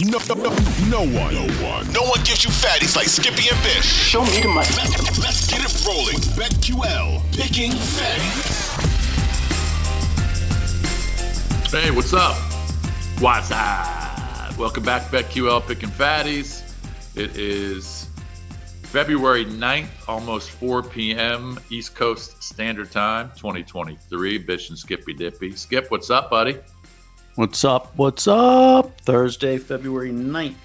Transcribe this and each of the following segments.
No, no, no, no one, no one, no one gives you fatties like Skippy and Bish. Show me the money. Let's, let's get it rolling. BetQL, picking fatties. Hey, what's up? What's up? Welcome back, BetQL Picking Fatties. It is February 9th, almost 4 p.m. East Coast Standard Time, 2023. Bish and Skippy Dippy. Skip, what's up, buddy? What's up? What's up? Thursday, February 9th.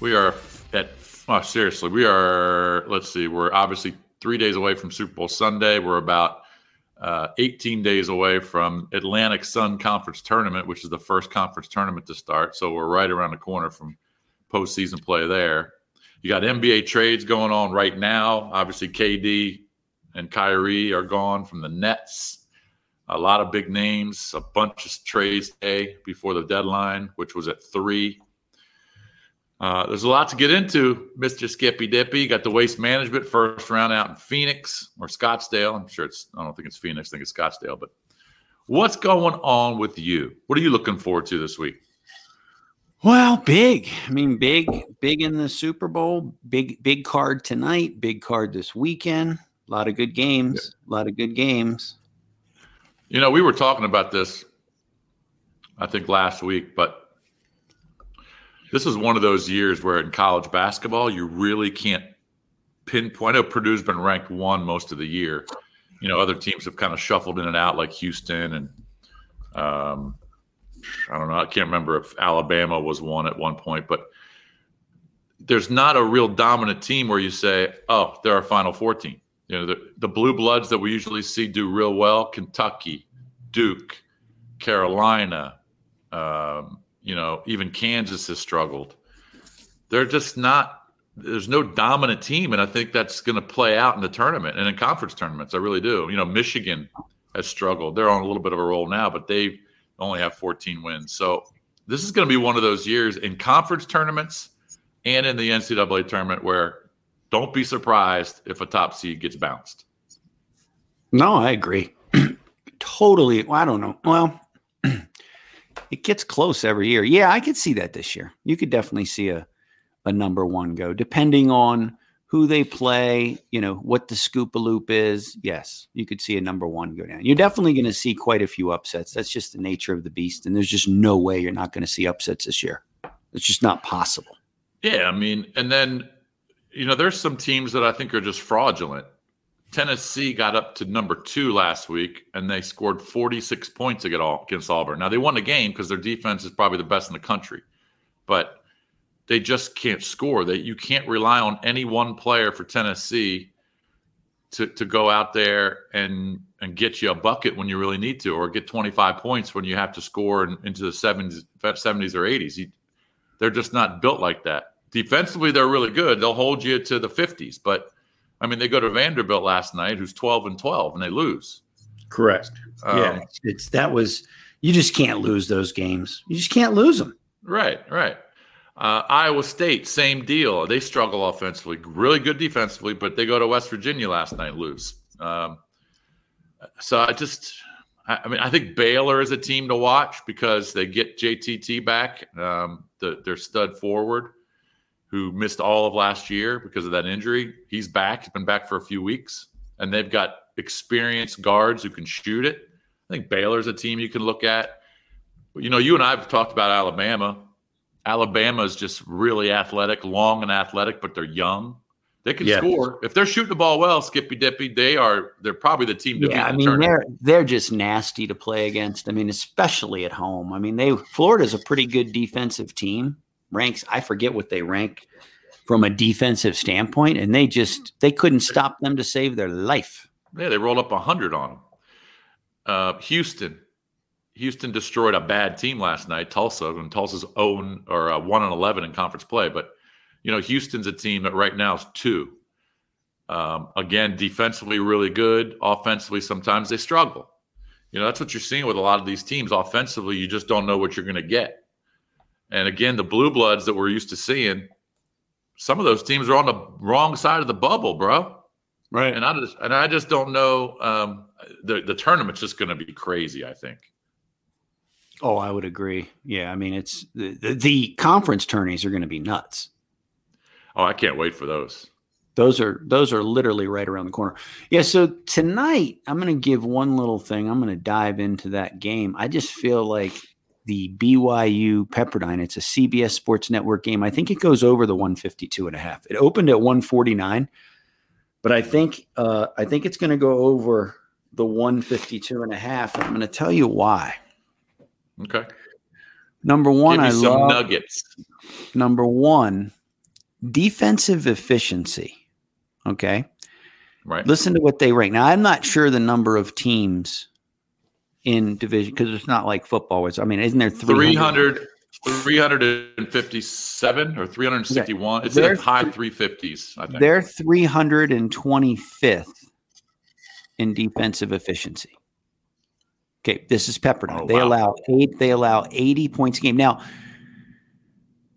We are at, oh, seriously, we are, let's see, we're obviously three days away from Super Bowl Sunday. We're about uh, 18 days away from Atlantic Sun Conference Tournament, which is the first conference tournament to start. So we're right around the corner from postseason play there. You got NBA trades going on right now. Obviously, KD and Kyrie are gone from the Nets. A lot of big names, a bunch of trades today before the deadline, which was at three. Uh, there's a lot to get into, Mr. Skippy Dippy. You got the waste management first round out in Phoenix or Scottsdale. I'm sure it's, I don't think it's Phoenix, I think it's Scottsdale. But what's going on with you? What are you looking forward to this week? Well, big. I mean, big, big in the Super Bowl. Big, big card tonight. Big card this weekend. A lot of good games. A lot of good games. You know, we were talking about this, I think last week, but this is one of those years where in college basketball, you really can't pinpoint. I know Purdue's been ranked one most of the year. You know, other teams have kind of shuffled in and out, like Houston and um, I don't know. I can't remember if Alabama was one at one point, but there's not a real dominant team where you say, "Oh, they're our Final Four team." You know, the, the blue bloods that we usually see do real well: Kentucky, Duke, Carolina. Um, you know, even Kansas has struggled. They're just not. There's no dominant team, and I think that's going to play out in the tournament and in conference tournaments. I really do. You know, Michigan has struggled. They're on a little bit of a roll now, but they only have 14 wins. So this is going to be one of those years in conference tournaments and in the NCAA tournament where don't be surprised if a top seed gets bounced. No, I agree. totally. Well, I don't know. Well, it gets close every year. Yeah, I could see that this year. You could definitely see a a number one go, depending on who they play, you know, what the scoop a loop is. Yes, you could see a number one go down. You're definitely going to see quite a few upsets. That's just the nature of the beast. And there's just no way you're not going to see upsets this year. It's just not possible. Yeah. I mean, and then, you know, there's some teams that I think are just fraudulent. Tennessee got up to number two last week and they scored 46 points against Auburn. Now, they won the game because their defense is probably the best in the country, but they just can't score. That you can't rely on any one player for Tennessee to, to go out there and and get you a bucket when you really need to, or get 25 points when you have to score in, into the 70s, 70s or 80s. You, they're just not built like that. Defensively, they're really good. They'll hold you to the 50s, but I mean, they go to Vanderbilt last night, who's 12 and 12, and they lose. Correct. Um, yeah, it's, that was you just can't lose those games. You just can't lose them. Right, right. Uh, Iowa State, same deal. They struggle offensively, really good defensively, but they go to West Virginia last night, lose. Um, so I just, I, I, mean, I think Baylor is a team to watch because they get JTT back, um, the, their stud forward, who missed all of last year because of that injury. He's back. He's been back for a few weeks, and they've got experienced guards who can shoot it. I think Baylor's a team you can look at. You know, you and I have talked about Alabama. Alabama is just really athletic, long and athletic, but they're young. They can Yeah. score if they're shooting the ball well. Skippy Dippy, they are. They're probably the team to beat Yeah, I mean tournament. they're they're just nasty to play against. I mean, especially at home. I mean, they Florida's a pretty good defensive team. Ranks, I forget what they rank from a defensive standpoint, and they just they couldn't stop them to save their life. Yeah, they rolled up 100 on them. Uh, Houston. Houston destroyed a bad team last night, Tulsa, and Tulsa's own or uh, 1 and 11 in conference play. But, you know, Houston's a team that right now is two. Um, again, defensively, really good. Offensively, sometimes they struggle. You know, that's what you're seeing with a lot of these teams. Offensively, you just don't know what you're going to get. And again, the blue bloods that we're used to seeing, some of those teams are on the wrong side of the bubble, bro Right. and I just and I just don't know. Um, the the tournament's just going to be crazy. I think. Oh, I would agree. Yeah, I mean it's the the, the conference tourneys are going to be nuts. Oh, I can't wait for those. Those are those are literally right around the corner. Yeah, so tonight I'm going to give one little thing. I'm going to dive into that game. I just feel like the BYU Pepperdine, it's a CBS Sports Network game. I think it goes over the 152 and a half. It opened at 149, but I think uh, I think it's going to go over the 152 and a half. And I'm going to tell you why. Okay. Number one, I some love nuggets. number one, defensive efficiency. Okay. Right. Listen to what they rank. Now, I'm not sure the number of teams in division because it's not like football. It's, I mean, isn't there 300? 300, 357 or 361. It's They're in the high 350s, I think. They're 325th in defensive efficiency. Okay, this is Pepperdine. Oh, they allow eight. They allow 80 points a game. Now,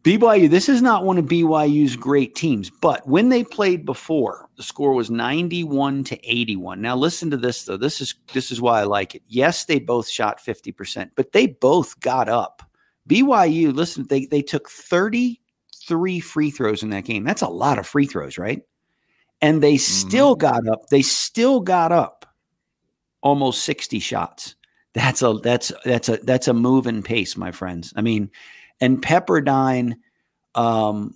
BYU. This is not one of BYU's great teams, but when they played before, the score was 91 to 81. Now, listen to this though. This is this is why I like it. Yes, they both shot 50 percent, but they both got up. BYU. Listen, they they took 33 free throws in that game. That's a lot of free throws, right? And they mm-hmm. still got up. They still got up almost 60 shots. That's a that's that's a that's a moving pace, my friends. I mean, and Pepperdine, um,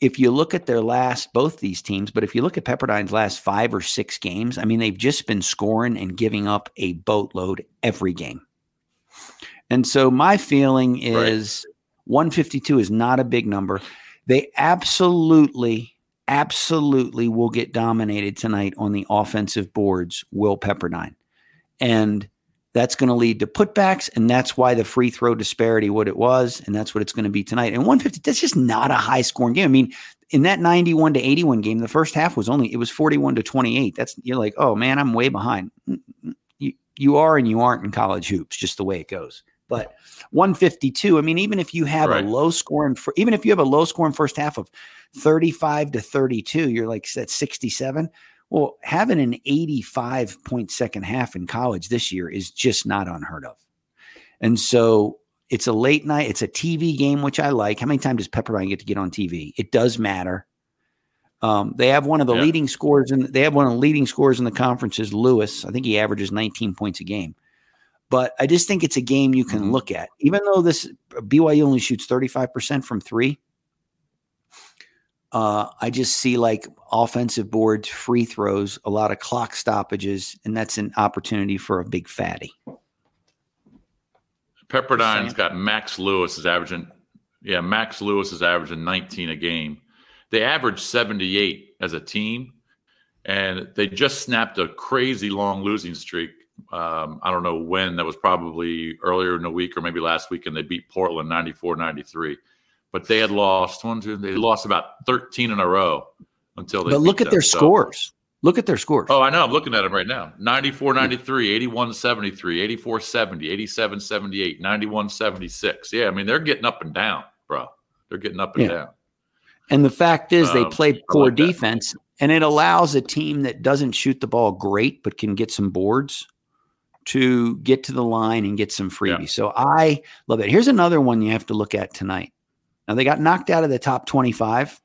if you look at their last both these teams, but if you look at Pepperdine's last five or six games, I mean, they've just been scoring and giving up a boatload every game. And so my feeling is 152 is not a big number. They absolutely, absolutely will get dominated tonight on the offensive boards, Will Pepperdine. And that's going to lead to putbacks. And that's why the free throw disparity, what it was, and that's what it's going to be tonight. And 150, that's just not a high scoring game. I mean, in that 91 to 81 game, the first half was only, it was 41 to 28. That's, you're like, oh man, I'm way behind. Mm, mm, mm. You, you are and you aren't in college hoops, just the way it goes. But 152, I mean, even if you have Right. a low scoring, for, even if you have a low scoring first half of 35 to 32, you're like, that's 67. Well, having an 85 point second half in college this year is just not unheard of. And so it's a late night, it's a TV game, which I like. How many times does Pepperdine get to get on TV? It does matter. Um, they have one of the Yeah. leading scores and they have one of the leading scores in the conference is Lewis. I think he averages 19 points a game. But I just think it's a game you can Mhm. look at. Even though this BYU only shoots 35% from three, uh, I just see like offensive boards, free throws, a lot of clock stoppages, and that's an opportunity for a big fatty. Pepperdine's got Max Lewis is averaging, yeah, Max Lewis is averaging 19 a game. They average 78 as a team, and they just snapped a crazy long losing streak. Um, I don't know when, that was probably earlier in the week or maybe last week, and they beat Portland 94 93. But they had lost one, two, they lost about 13 in a row until they But look at their. So- scores. Look at their scores. Oh, I know. I'm looking at them right now 94 93, 81 73, 84 70, 87 78, 91 76. Yeah, I mean, they're getting up and down, bro. They're getting up and Yeah. down. And the fact is, they Um, play poor like that. defense, and it allows a team that doesn't shoot the ball great but can get some boards to get to the line and get some freebies. Yeah. So I love it. Here's another one you have to look at tonight. Now they got knocked out of the top 25,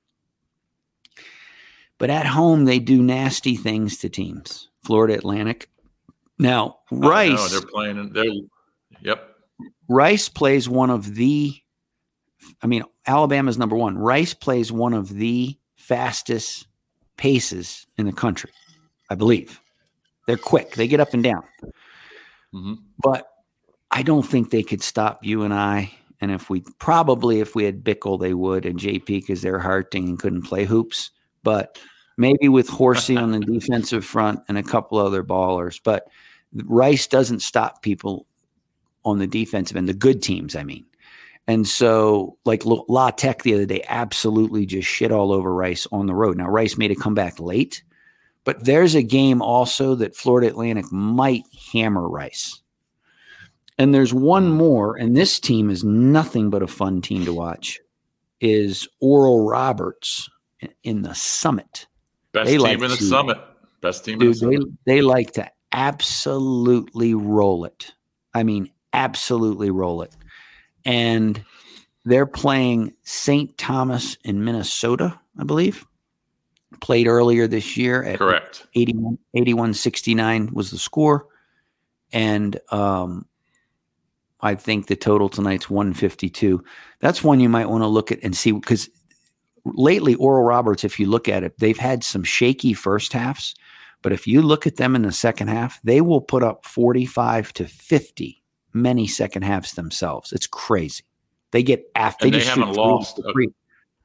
but at home they do nasty things to teams. Florida Atlantic. Now Rice, oh, no, they're playing. They're yep. Rice plays one of the. I mean, Alabama's number one. Rice plays one of the fastest paces in the country, I believe. They're quick. They get up and down. Mm-hmm. But I don't think they could stop you and I. And if we probably if we had Bickle, they would, and JP because they're harting and couldn't play hoops. But maybe with Horsey on the defensive front and a couple other ballers. But Rice doesn't stop people on the defensive end, the good teams, I mean. And so, like La Tech the other day, absolutely just shit all over Rice on the road. Now, Rice made a comeback late, but there's a game also that Florida Atlantic might hammer Rice. And there's one more, and this team is nothing but a fun team to watch. Is Oral Roberts in the Summit? Best they team like in the to, Summit. Best team dude, the They, they like to absolutely roll it. I mean, absolutely roll it. And they're playing St. Thomas in Minnesota, I believe. Played earlier this year at correct 81, 81 69 was the score. And um, I think the total tonight's 152. That's one you might want to look at and see because lately, Oral Roberts, if you look at it, they've had some shaky first halves. But if you look at them in the second half, they will put up 45 to 50 many second halves themselves. It's crazy. They get after they, they haven't lost. A,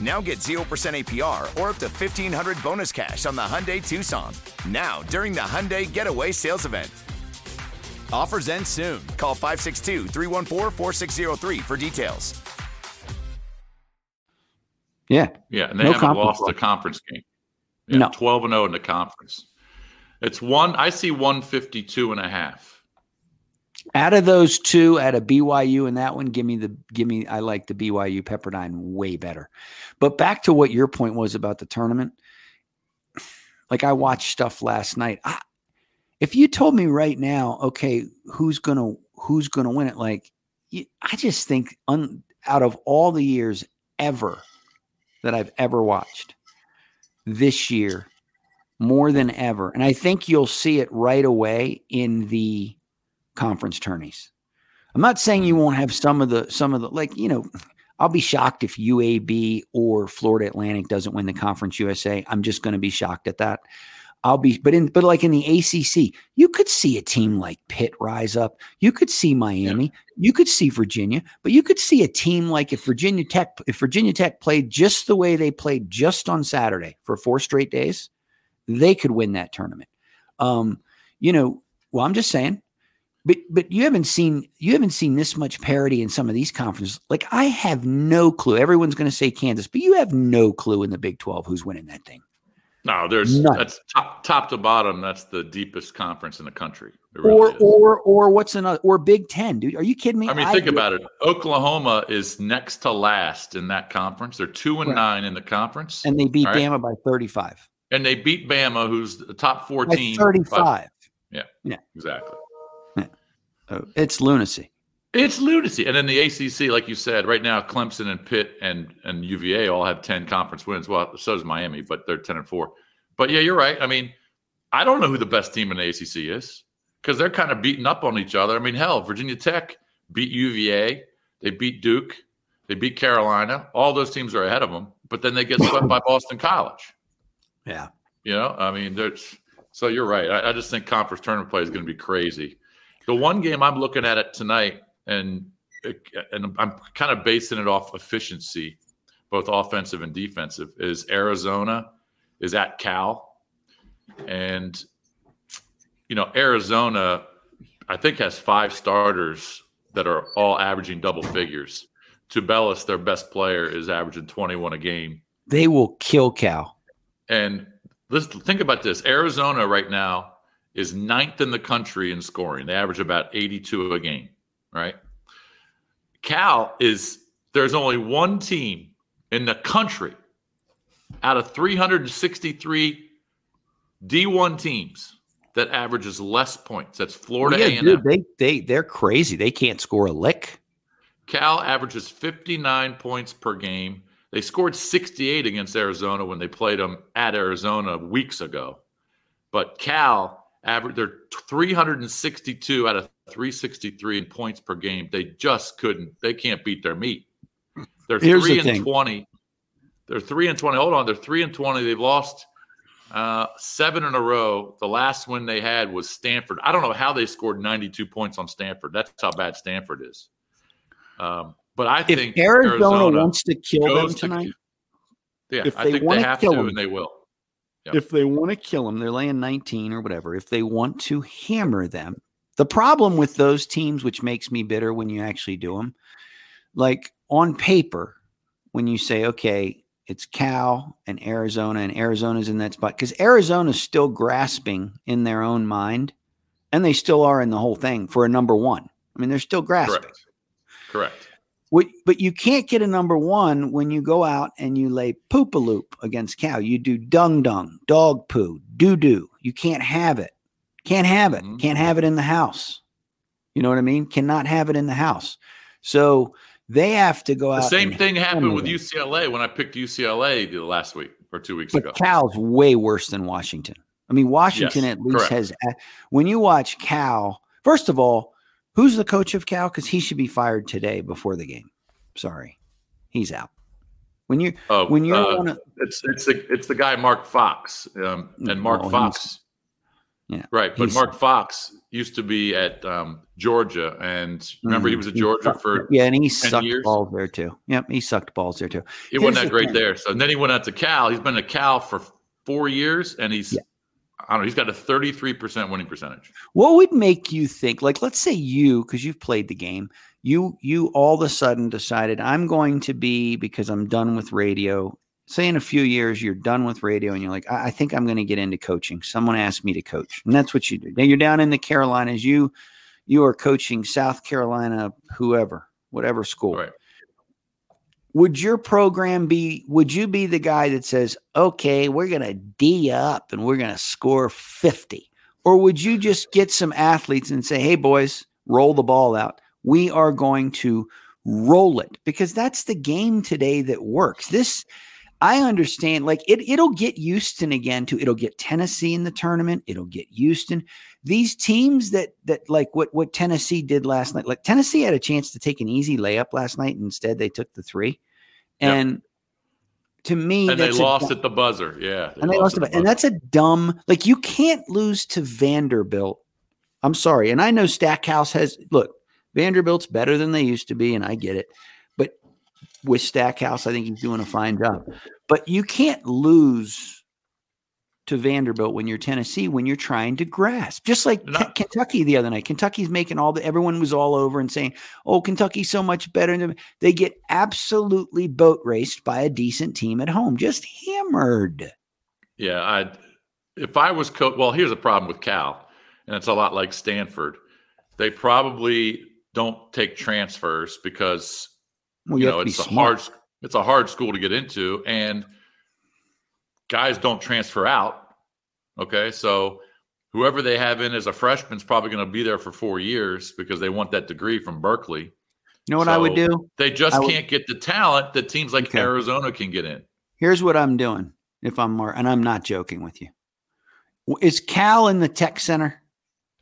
Now get 0% APR or up to 1500 bonus cash on the Hyundai Tucson. Now, during the Hyundai Getaway Sales Event. Offers end soon. Call 562 314 4603 for details. Yeah. Yeah. And they no haven't lost the conference game. Yeah, no. 12 and 0 in the conference. It's one, I see 152 and a half. Out of those two, at a BYU and that one, give me the give me. I like the BYU Pepperdine way better. But back to what your point was about the tournament. Like I watched stuff last night. I, if you told me right now, okay, who's gonna who's gonna win it? Like, I just think un, out of all the years ever that I've ever watched this year more than ever. And I think you'll see it right away in the conference tourneys. I'm not saying you won't have some of the some of the like, you know, I'll be shocked if UAB or Florida Atlantic doesn't win the Conference USA. I'm just going to be shocked at that. I'll be, but in, but like in the ACC, you could see a team like Pitt rise up. You could see Miami. Yeah. You could see Virginia, but you could see a team like if Virginia Tech, if Virginia Tech played just the way they played just on Saturday for four straight days, they could win that tournament. Um, you know, well, I'm just saying, but but you haven't seen you haven't seen this much parity in some of these conferences. Like I have no clue. Everyone's going to say Kansas, but you have no clue in the Big 12 who's winning that thing. No, there's None. that's top top to bottom. That's the deepest conference in the country. Really or is. or or what's another or Big Ten, dude? Are you kidding me? I mean, think about it. Oklahoma is next to last in that conference. They're two and right. nine in the conference, and they beat right? Bama by thirty five. And they beat Bama, who's the top fourteen. Thirty five. Yeah. Yeah. Exactly. Oh, it's lunacy. It's lunacy. And then the ACC, like you said, right now, Clemson and Pitt and and UVA all have ten conference wins. Well, so does Miami, but they're ten and four. But yeah, you're right. I mean, I don't know who the best team in the ACC is because they're kind of beating up on each other. I mean, hell, Virginia Tech beat UVA, they beat Duke, they beat Carolina. All those teams are ahead of them, but then they get swept by Boston College. Yeah, you know, I mean, there's. So you're right. I, I just think conference tournament play is going to be crazy. The one game I'm looking at it tonight and and I'm kind of basing it off efficiency, both offensive and defensive, is Arizona is at Cal. And, you know, Arizona, I think, has five starters that are all averaging double figures. Tubelis, their best player, is averaging 21 a game. They will kill Cal. And let's think about this. Arizona right now is ninth in the country in scoring. They average about 82 a game, right? Cal is there's only one team in the country out of 363 D1 teams that averages less points. That's Florida yeah, A&M. Dude, they they they're crazy. They can't score a lick. Cal averages 59 points per game. They scored 68 against Arizona when they played them at Arizona weeks ago. But Cal average they're 362 out of 363 in points per game. They just couldn't. They can't beat their meat. They're Here's three the and thing. 20. They're three and 20. Hold on. They're three and 20. They've lost uh, seven in a row. The last win they had was Stanford. I don't know how they scored 92 points on Stanford. That's how bad Stanford is. Um, but I If think Arizona, wants to kill them goes to- tonight, yeah, if I they think wanna they have to, them- and they will. If they want to kill them, they're laying 19 or whatever. If they want to hammer them, the problem with those teams, which makes me bitter when you actually do them, like on paper, when you say, okay, it's Cal and Arizona, and Arizona's in that spot, because Arizona's still grasping in their own mind, and they still are in the whole thing for a number one. I mean, they're still grasping. Correct. Correct. But you can't get a number one when you go out and you lay poop a loop against cow. You do dung dung, dog poo, doo doo. You can't have it. Can't have it. Mm-hmm. Can't have it in the house. You know what I mean? Cannot have it in the house. So they have to go The out. The same thing happened with. UCLA when I picked UCLA the last week or two weeks But ago. Cal's way worse than Washington. I mean, Washington Yes, at least correct. has. When you watch Cal, first of all, who's the coach of Cal? Because he should be fired today before the game. Sorry, he's out. When you Oh, when you're uh, a, it's it's the it's the guy Mark Fox, um, and Mark Well, Fox, yeah, right? But Mark Fox used to be at um, Georgia, and remember he Mhm. was at Georgia sucked- for yeah, and he 10 sucked years. balls there too. Yep, he sucked balls there too. He wasn't that great thing. there. So then he went out to Cal. He's been at Cal for four years, and he's I don't know. He's got a thirty three percent winning percentage. What would make you think, like, let's say you, because you've played the game, you you all of a sudden decided I'm going to be because I'm done with radio. Say in a few years you're done with radio and you're like, I, I think I'm going to get into coaching. Someone asked me to coach, and that's what you do. Now you're down in the Carolinas. You you are coaching South Carolina, whoever, whatever school. Right. Would your program be? Would you be the guy that says, "Okay, we're going to D up and we're going to score 50," or would you just get some athletes and say, "Hey, boys, roll the ball out. We are going to roll it," because that's the game today that works. This. I understand, like it, it'll get Houston again too. It'll get Tennessee in the tournament. It'll get Houston. These teams that that like what what Tennessee did last night. Like Tennessee had a chance to take an easy layup last night. And instead, they took the three. And to me, And they lost dumb- at the buzzer. Yeah. and they lost at it. And that's a dumb. Like you can't lose to Vanderbilt. I'm sorry, and I know Stackhouse has look. Vanderbilt's better than they used to be, and I get it. With Stackhouse, I think he's doing a fine job. But you can't lose to Vanderbilt when you're Tennessee when you're trying to grasp. Just like K- Kentucky the other night. Kentucky's making all the everyone was all over and saying, "Oh, Kentucky's so much better." than They get absolutely boat raced by a decent team at home, just hammered. Yeah, I if I was coach, well, here's a problem with Cal, and it's a lot like Stanford. They probably don't take transfers because Well, you, you know have to be it's a smart. hard it's a hard school to get into, and guys don't transfer out. Okay, so whoever they have in as a freshman is probably going to be there for four years because they want that degree from Berkeley. You know what I would do? They just would- can't get the talent that teams like Okay. Arizona can get in. Here's what I'm doing. If I'm more, and I'm not joking with you. Is Cal in the tech center?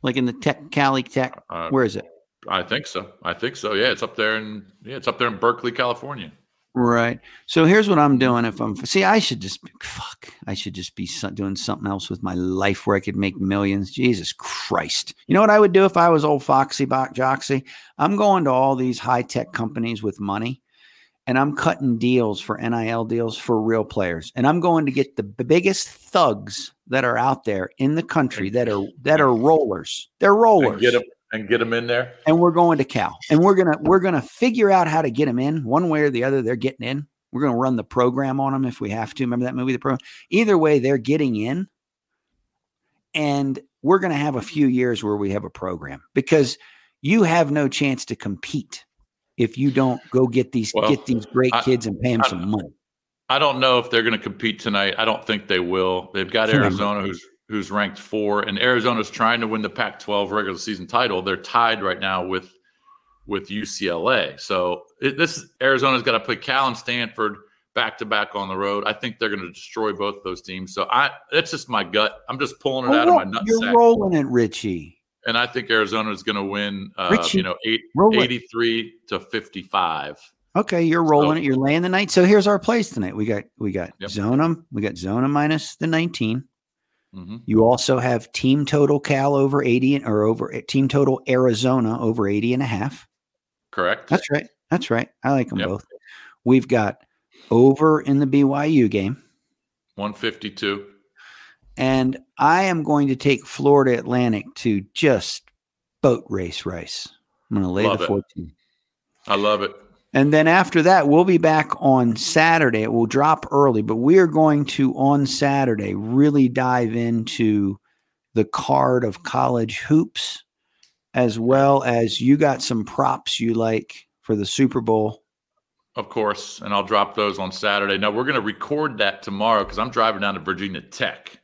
Like in the tech, Cali Tech? Uh, Where is it? I think so. I think so. Yeah, it's up there in yeah, it's up there in Berkeley, California. Right. So here's what I'm doing. If I'm see, I should just fuck. I should just be doing something else with my life where I could make millions. Jesus Christ! You know what I would do if I was old Foxy Bach Joxy? I'm going to all these high tech companies with money, and I'm cutting deals for NIL deals for real players, and I'm going to get the biggest thugs that are out there in the country that are that are rollers. They're rollers And get them and get them in there. and we're going to Cal, and we're gonna we're gonna figure out how to get them in one way or the other. They're getting in. We're gonna run the program on them if we have to. Remember that movie, the program. Either way, they're getting in, and we're gonna have a few years where we have a program because you have no chance to compete if you don't go get these Well, get these great I- kids and pay them I- some money. I don't know if they're going to compete tonight. I don't think they will. They've got. Arizona, who's who's ranked four, and Arizona's trying to win the Pac-12 regular season title. They're tied right now with with UCLA. So it, this Arizona's got to play Cal and Stanford back to back on the road. I think they're going to destroy both those teams. So I that's just my gut. I'm just pulling it out of my Oh, You're nutsack, rolling it, Richie. and I think Arizona is going to win. Uh, Richie, you know, eight, 83 to 55. Okay, you're rolling it. You're laying the night. So here's our plays tonight. We got we got Yep. Zona. We got Zona minus the 19. Hmm You also have team total Cal over 80 and- or over team total Arizona over 80 and a half. Correct. That's right. That's right. I like them Yep. both. We've got over in the BYU game. 152. And I am going to take Florida Atlantic to just boat race rice. I'm going to lay Love the it. 14. I love it. And then after that, we'll be back on Saturday. It will drop early, but we are going to on Saturday really dive into the card of college hoops, as well as you got some props you like for the Super Bowl. Of course, and I'll drop those on Saturday. Now we're going to record that tomorrow because I'm driving down to Virginia Tech,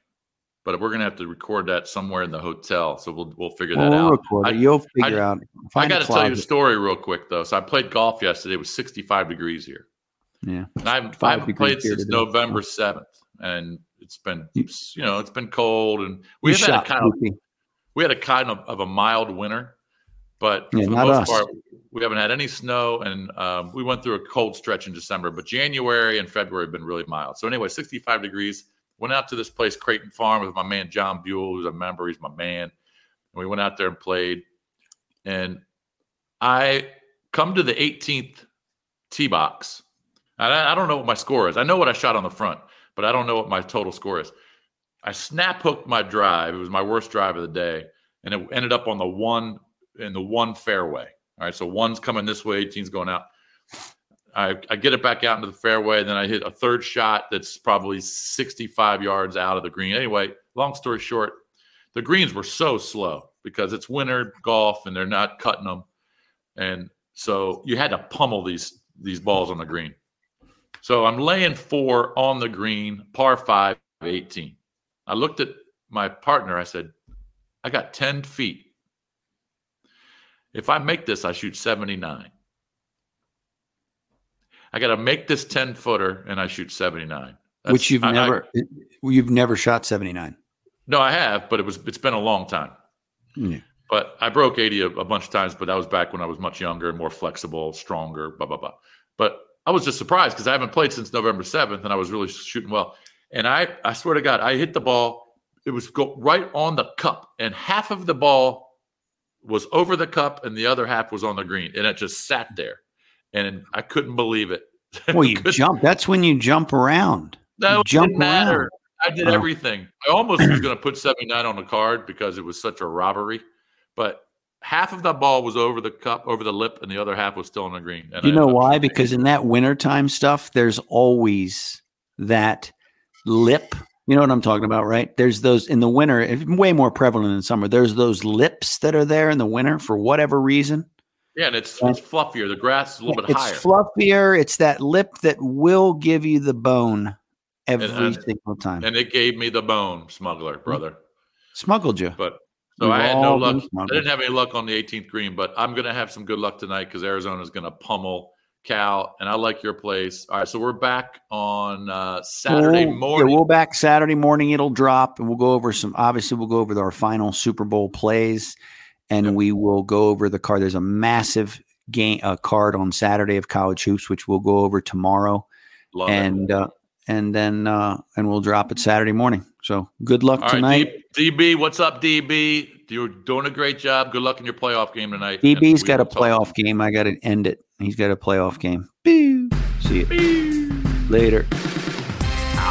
but we're going to have to record that somewhere in the hotel. So we'll we'll figure that We'll out. record it. I- You'll figure I- out. I got to tell you a story real quick though. So I played golf yesterday. It was 65 degrees here. Yeah. And I haven't, I haven't played since. November 7th, and it's been You- you know it's been cold, and we had a kind of we had a kind of, of a mild winter, but Yeah, for the most us. part, we haven't had any snow, and um, we went through a cold stretch in December. But January and February have been really mild. So anyway, 65 degrees. Went out to this place, Creighton Farm, with my man John Buell, who's a member. He's my man, and we went out there and played. And I come to the 18th tee box. I, I don't know what my score is. I know what I shot on the front, but I don't know what my total score is. I snap hooked my drive. It was my worst drive of the day, and it ended up on the one in the one fairway. All right, so one's coming this way, 18's going out. I, I get it back out into the fairway, and then I hit a third shot that's probably 65 yards out of the green. Anyway, long story short, the greens were so slow because it's winter golf and they're not cutting them, and so you had to pummel these these balls on the green. So I'm laying four on the green, par five, 18. I looked at my partner. I said, I got 10 feet. If I make this, I shoot 79. I got to make this 10 footer and I shoot 79. That's- which you've I- I- never you've never shot 79. no, I have, but it was it's been a long time. Yeah. But I broke 80 a, a bunch of times, but that was back when I was much younger and more flexible, stronger, blah, blah, blah. But I was just surprised because I haven't played since November 7th and I was really shooting well. And I, I swear to God, I hit the ball. It was go right on the cup, and half of the ball was over the cup and the other half was on the green. And it just sat there. And I couldn't believe it. Well, you jump. That's when you jump around. no, jump didn't matter. around. I did Oh. everything. I almost was going to put 79 on the card because it was such a robbery, but half of that ball was over the cup, over the lip, and the other half was still on the green. And You I know why? Because in that wintertime stuff, there's always that lip. You know what I'm talking about, right? There's those in the winter, it's way more prevalent in summer. There's those lips that are there in the winter for whatever reason. Yeah, and it's it's fluffier. The grass is a little bit it's higher. It's fluffier. It's that lip that will give you the bone every and- single time. and it gave me the bone, smuggler brother. Smuggled you. But so We've I had no luck. I didn't have any luck on the 18th green, but I'm going to have some good luck tonight because Arizona is going to pummel Cal, and I like your place. All right, so we're back on uh, Saturday We'll- yeah, morning. we'll back Saturday morning. It'll drop, and we'll go over some. Obviously, we'll go over our final Super Bowl plays, and we will go over the card. There's a massive game uh, card on Saturday of college hoops, which we'll go over tomorrow, Love and uh, and then uh, and we'll drop it Saturday morning. So good luck All right, tonight. D- DB, what's up, DB? You're doing a great job. Good luck in your playoff game tonight. DB's got a will talk- playoff game. I got to end it. He's got a playoff game. Boo. See you later.